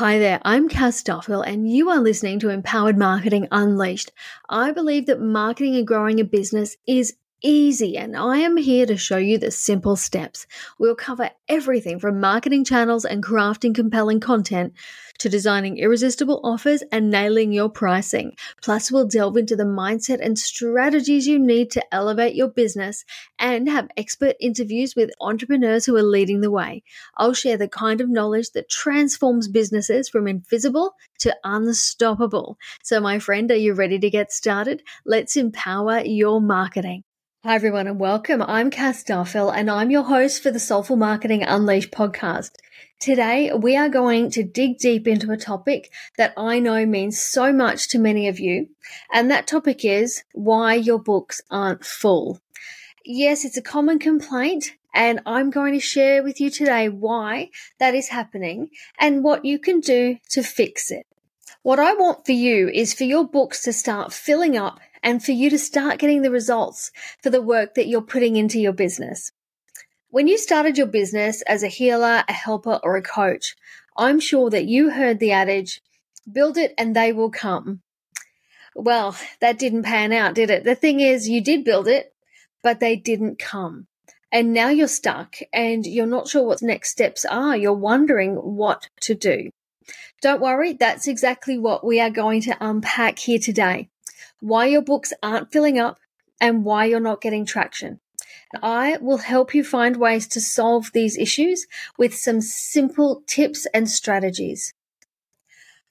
Hi there, I'm Cass Duffield, and you are listening to Empowered Marketing Unleashed. I believe that marketing and growing a business is easy, and I am here to show you the simple steps. We'll cover everything from marketing channels and crafting compelling content to designing irresistible offers and nailing your pricing. Plus, we'll delve into the mindset and strategies you need to elevate your business and have expert interviews with entrepreneurs who are leading the way. I'll share the kind of knowledge that transforms businesses from invisible to unstoppable. So, my friend, are you ready to get started? Let's empower your marketing. Hi, everyone, and welcome. I'm Cass Duffield, and I'm your host for the Soulful Marketing Unleashed podcast. Today, we are going to dig deep into a topic that I know means so much to many of you, and that topic is why your books aren't full. Yes, it's a common complaint, and I'm going to share with you today why that is happening and what you can do to fix it. What I want for you is for your books to start filling up and for you to start getting the results for the work that you're putting into your business. When you started your business as a healer, a helper, or a coach, I'm sure that you heard the adage, build it and they will come. Well, that didn't pan out, did it? The thing is, you did build it, but they didn't come. And now you're stuck and you're not sure what next steps are. You're wondering what to do. Don't worry, that's exactly what we are going to unpack here today why your books aren't filling up, and why you're not getting traction. I will help you find ways to solve these issues with some simple tips and strategies.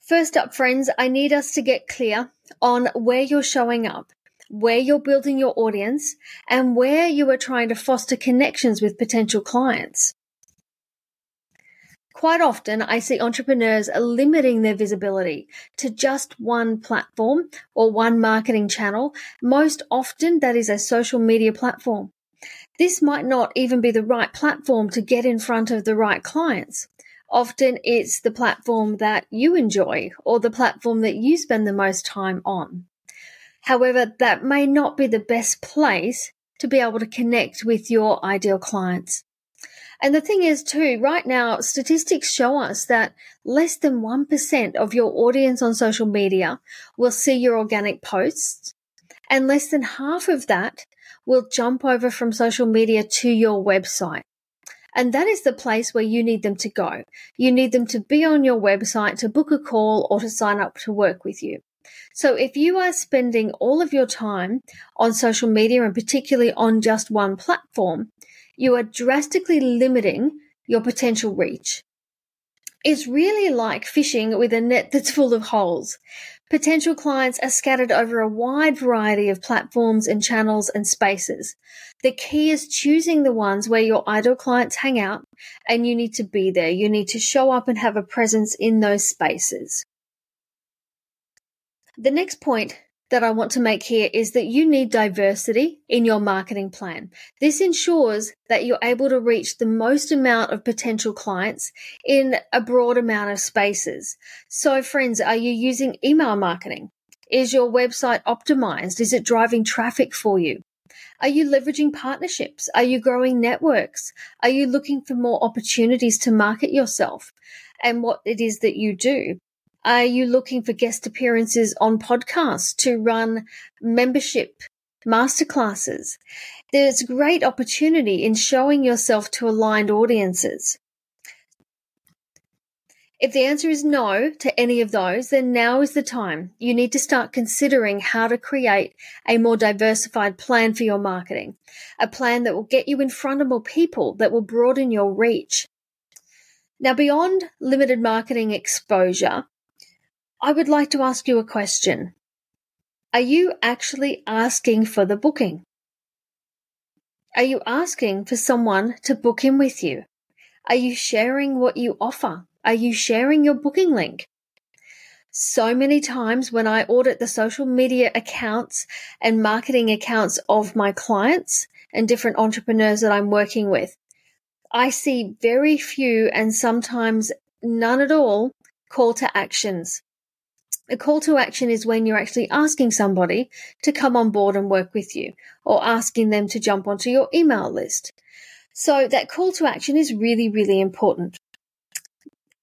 First up, friends, I need us to get clear on where you're showing up, where you're building your audience, and where you are trying to foster connections with potential clients. Quite often, I see entrepreneurs limiting their visibility to just one platform or one marketing channel. Most often, that is a social media platform. This might not even be the right platform to get in front of the right clients. Often, it's the platform that you enjoy or the platform that you spend the most time on. However, that may not be the best place to be able to connect with your ideal clients. And the thing is, too, right now, statistics show us that less than 1% of your audience on social media will see your organic posts, and less than half of that will jump over from social media to your website. And that is the place where you need them to go. You need them to be on your website to book a call or to sign up to work with you. So if you are spending all of your time on social media and particularly on just one platform, you are drastically limiting your potential reach. It's really like fishing with a net that's full of holes. Potential clients are scattered over a wide variety of platforms and channels and spaces. The key is choosing the ones where your ideal clients hang out and you need to be there. You need to show up and have a presence in those spaces. The next point that I want to make here is that you need diversity in your marketing plan. This ensures that you're able to reach the most amount of potential clients in a broad amount of spaces. So, friends, are you using email marketing? Is your website optimized? Is it driving traffic for you? Are you leveraging partnerships? Are you growing networks? Are you looking for more opportunities to market yourself and what it is that you do? Are you looking for guest appearances on podcasts to run membership masterclasses? There's great opportunity in showing yourself to aligned audiences. If the answer is no to any of those, then now is the time. You need to start considering how to create a more diversified plan for your marketing, a plan that will get you in front of more people, that will broaden your reach. Now, beyond limited marketing exposure, I would like to ask you a question. Are you actually asking for the booking? Are you asking for someone to book in with you? Are you sharing what you offer? Are you sharing your booking link? So many times when I audit the social media accounts and marketing accounts of my clients and different entrepreneurs that I'm working with, I see very few and sometimes none at all call to actions. A call to action is when you're actually asking somebody to come on board and work with you or asking them to jump onto your email list. So that call to action is really, really important.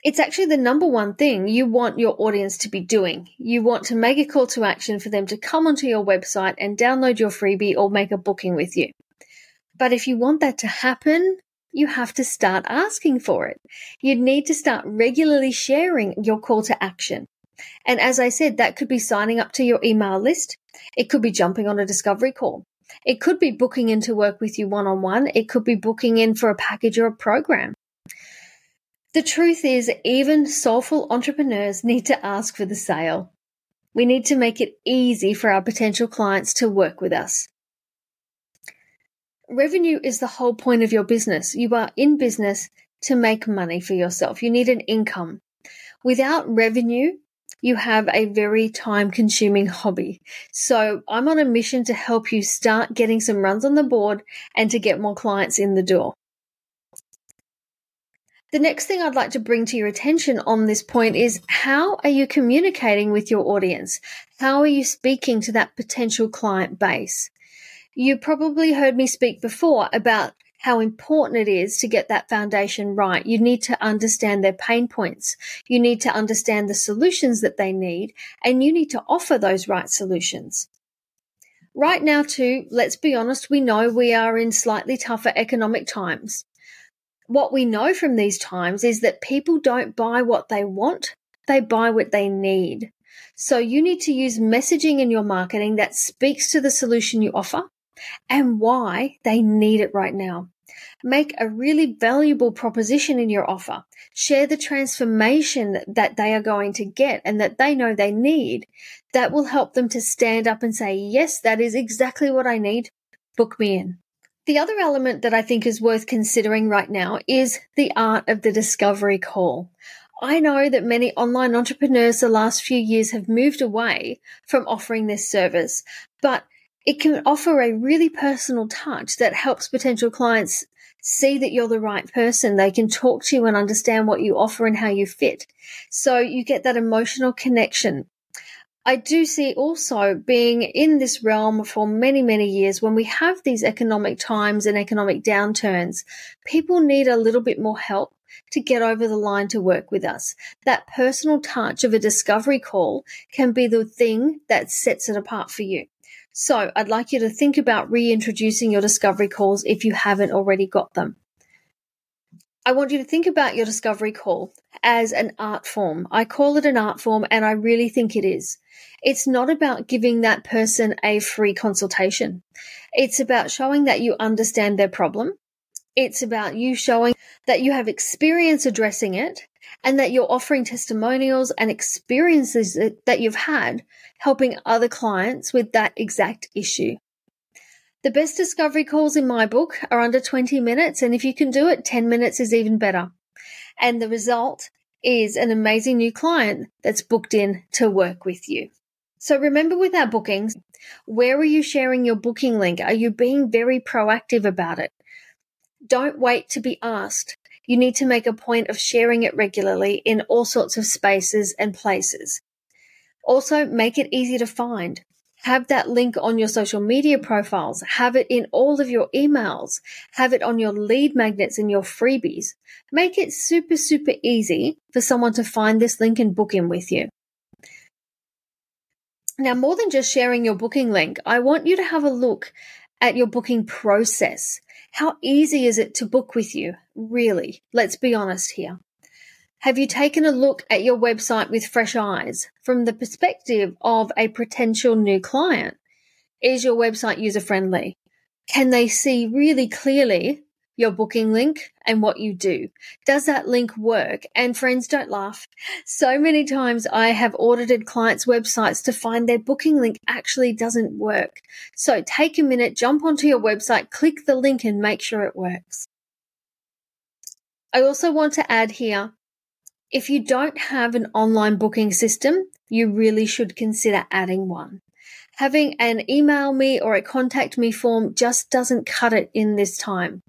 It's actually the number one thing you want your audience to be doing. You want to make a call to action for them to come onto your website and download your freebie or make a booking with you. But if you want that to happen, you have to start asking for it. You need to start regularly sharing your call to action. And as I said, that could be signing up to your email list. It could be jumping on a discovery call. It could be booking in to work with you one on one. It could be booking in for a package or a program. The truth is, even soulful entrepreneurs need to ask for the sale. We need to make it easy for our potential clients to work with us. Revenue is the whole point of your business. You are in business to make money for yourself. You need an income. Without revenue, you have a very time consuming hobby. So I'm on a mission to help you start getting some runs on the board and to get more clients in the door. The next thing I'd like to bring to your attention on this point is how are you communicating with your audience? How are you speaking to that potential client base? You probably heard me speak before about how important it is to get that foundation right. You need to understand their pain points. You need to understand the solutions that they need, and you need to offer those right solutions. Right now, too, let's be honest, we know we are in slightly tougher economic times what we know from these times is that people don't buy what they want, they buy what they need. So you need to use messaging in your marketing that speaks to the solution you offer and why they need it right now. Make a really valuable proposition in your offer. Share the transformation that they are going to get and that they know they need. That will help them to stand up and say, yes, that is exactly what I need. Book me in. The other element that I think is worth considering right now is the art of the discovery call. I know that many online entrepreneurs the last few years have moved away from offering this service, but it can offer a really personal touch that helps potential clients see that you're the right person. They can talk to you and understand what you offer and how you fit. So you get that emotional connection I do see also being in this realm for many, many years when we have these economic times and economic downturns, people need a little bit more help to get over the line to work with us. That personal touch of a discovery call can be the thing that sets it apart for you. So I'd like you to think about reintroducing your discovery calls if you haven't already got them. I want you to think about your discovery call as an art form. I call it an art form and I really think it is. It's not about giving that person a free consultation. It's about showing that you understand their problem. It's about you showing that you have experience addressing it and that you're offering testimonials and experiences that you've had helping other clients with that exact issue. The best discovery calls in my book are under 20 minutes, and if you can do it, 10 minutes is even better. And the result is an amazing new client that's booked in to work with you. So remember with our bookings, where are you sharing your booking link? Are you being very proactive about it? Don't wait to be asked. You need to make a point of sharing it regularly in all sorts of spaces and places. Also, make it easy to find. Have that link on your social media profiles. Have it in all of your emails. Have it on your lead magnets and your freebies. Make it super, super easy for someone to find this link and book in with you. Now, more than just sharing your booking link, I want you to have a look at your booking process. How easy is it to book with you? Really? Let's be honest here. Have you taken a look at your website with fresh eyes from the perspective of a potential new client? Is your website user friendly? Can they see really clearly your booking link and what you do? Does that link work? And friends, don't laugh. So many times I have audited clients' websites to find their booking link actually doesn't work. So take a minute, jump onto your website, click the link and make sure it works. I also want to add here if you don't have an online booking system, you really should consider adding one. Having an email me or a contact me form just doesn't cut it in this time.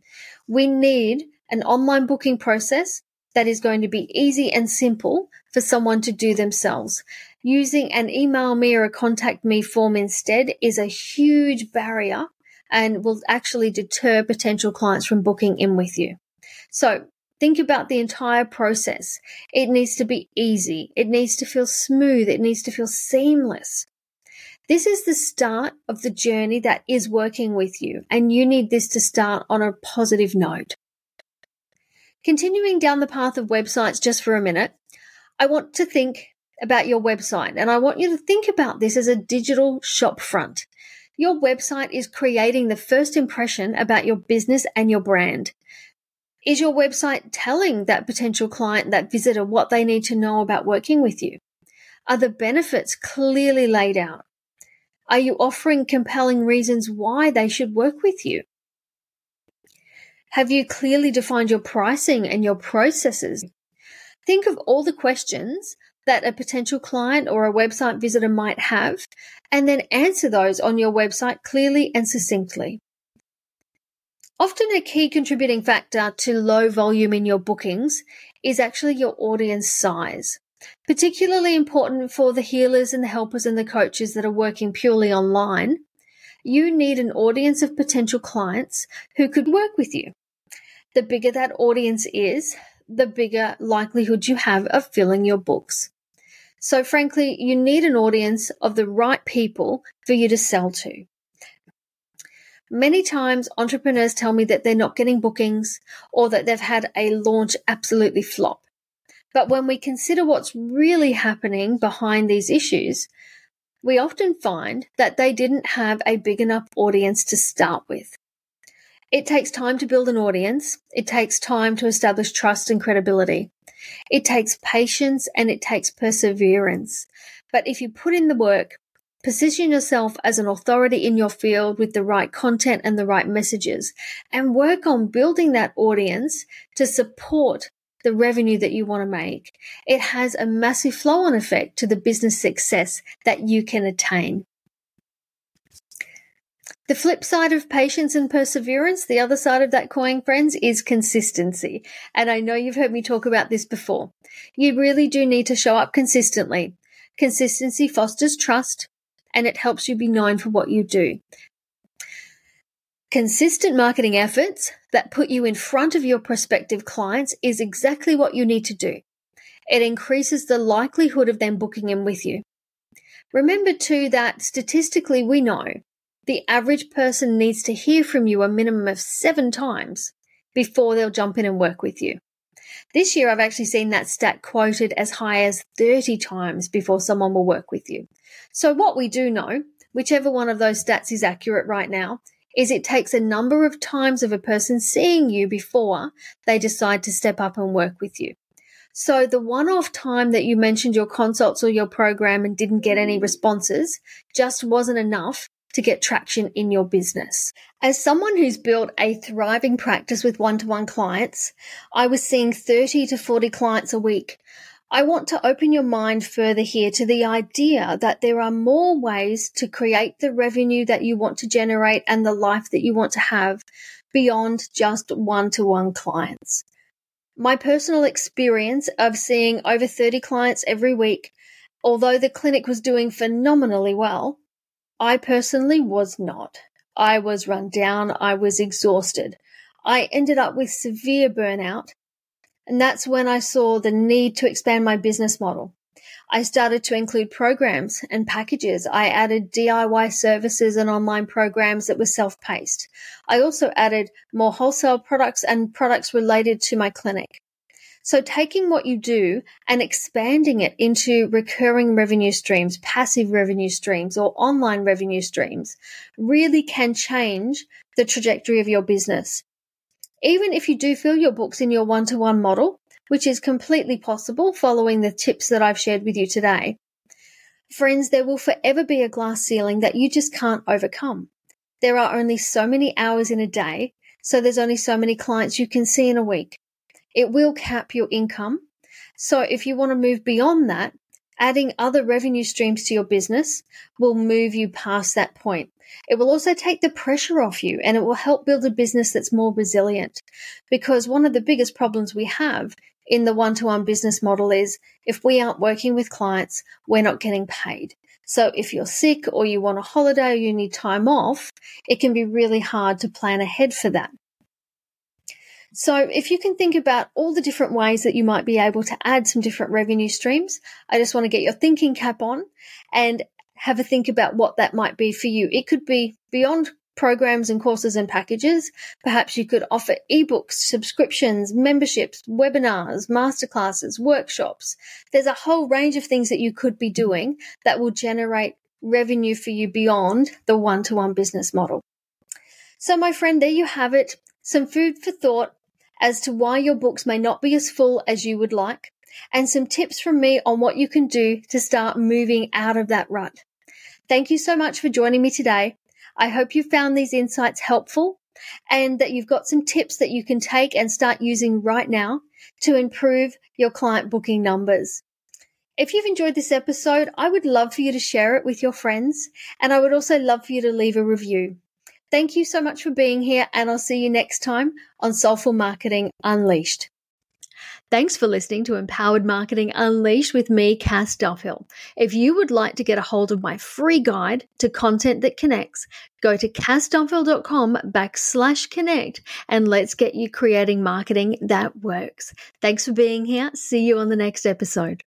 We need an online booking process that is going to be easy and simple for someone to do themselves. Using an email me or a contact me form instead is a huge barrier and will actually deter potential clients from booking in with you. So Think about the entire process. It needs to be easy. It needs to feel smooth. It needs to feel seamless. This is the start of the journey that is working with you, and you need this to start on a positive note. Continuing down the path of websites just for a minute, I want to think about your website, and I want you to think about this as a digital shop front. Your website is creating the first impression about your business and your brand. Is your website telling that potential client, that visitor, what they need to know about working with you? Are the benefits clearly laid out? Are you offering compelling reasons why they should work with you? Have you clearly defined your pricing and your processes? Think of all the questions that a potential client or a website visitor might have, and then answer those on your website clearly and succinctly. Often a key contributing factor to low volume in your bookings is actually your audience size. Particularly important for the healers and the helpers and the coaches that are working purely online, you need an audience of potential clients who could work with you. The bigger that audience is, the bigger likelihood you have of filling your books. So frankly, you need an audience of the right people for you to sell to. Many times entrepreneurs tell me that they're not getting bookings or that they've had a launch absolutely flop. But when we consider what's really happening behind these issues, we often find that they didn't have a big enough audience to start with. It takes time to build an audience. It takes time to establish trust and credibility. It takes patience and it takes perseverance. But if you put in the work, Position yourself as an authority in your field with the right content and the right messages and work on building that audience to support the revenue that you want to make. It has a massive flow on effect to the business success that you can attain. The flip side of patience and perseverance, the other side of that coin, friends, is consistency. And I know you've heard me talk about this before. You really do need to show up consistently. Consistency fosters trust, and it helps you be known for what you do. Consistent marketing efforts that put you in front of your prospective clients is exactly what you need to do. It increases the likelihood of them booking in with you. Remember too that statistically we know the average person needs to hear from you a minimum of seven times before they'll jump in and work with you. This year, I've actually seen that stat quoted as high as 30 times before someone will work with you. So, what we do know, whichever one of those stats is accurate right now, is it takes a number of times of a person seeing you before they decide to step up and work with you. So, the one off time that you mentioned your consults or your program and didn't get any responses just wasn't enough to get traction in your business. As someone who's built a thriving practice with one to one clients, I was seeing 30 to 40 clients a week. I want to open your mind further here to the idea that there are more ways to create the revenue that you want to generate and the life that you want to have beyond just one to one clients. My personal experience of seeing over 30 clients every week, although the clinic was doing phenomenally well, I personally was not. I was run down. I was exhausted. I ended up with severe burnout. And that's when I saw the need to expand my business model. I started to include programs and packages. I added DIY services and online programs that were self paced. I also added more wholesale products and products related to my clinic. So taking what you do and expanding it into recurring revenue streams, passive revenue streams, or online revenue streams really can change the trajectory of your business. Even if you do fill your books in your one to one model, which is completely possible following the tips that I've shared with you today, friends, there will forever be a glass ceiling that you just can't overcome. There are only so many hours in a day, so there's only so many clients you can see in a week. It will cap your income. So if you want to move beyond that, adding other revenue streams to your business will move you past that point. It will also take the pressure off you and it will help build a business that's more resilient. Because one of the biggest problems we have in the one to one business model is if we aren't working with clients, we're not getting paid. So if you're sick or you want a holiday or you need time off, it can be really hard to plan ahead for that. So, if you can think about all the different ways that you might be able to add some different revenue streams, I just want to get your thinking cap on and have a think about what that might be for you. It could be beyond programs and courses and packages. Perhaps you could offer ebooks, subscriptions, memberships, webinars, masterclasses, workshops. There's a whole range of things that you could be doing that will generate revenue for you beyond the one to one business model. So, my friend, there you have it. Some food for thought as to why your books may not be as full as you would like, and some tips from me on what you can do to start moving out of that rut. Thank you so much for joining me today. I hope you found these insights helpful and that you've got some tips that you can take and start using right now to improve your client booking numbers. If you've enjoyed this episode, I would love for you to share it with your friends, and I would also love for you to leave a review. Thank you so much for being here, and I'll see you next time on Soulful Marketing Unleashed. Thanks for listening to Empowered Marketing Unleashed with me, Cass Duffield. If you would like to get a hold of my free guide to content that connects, go to cassduffield.com backslash connect and let's get you creating marketing that works. Thanks for being here. See you on the next episode.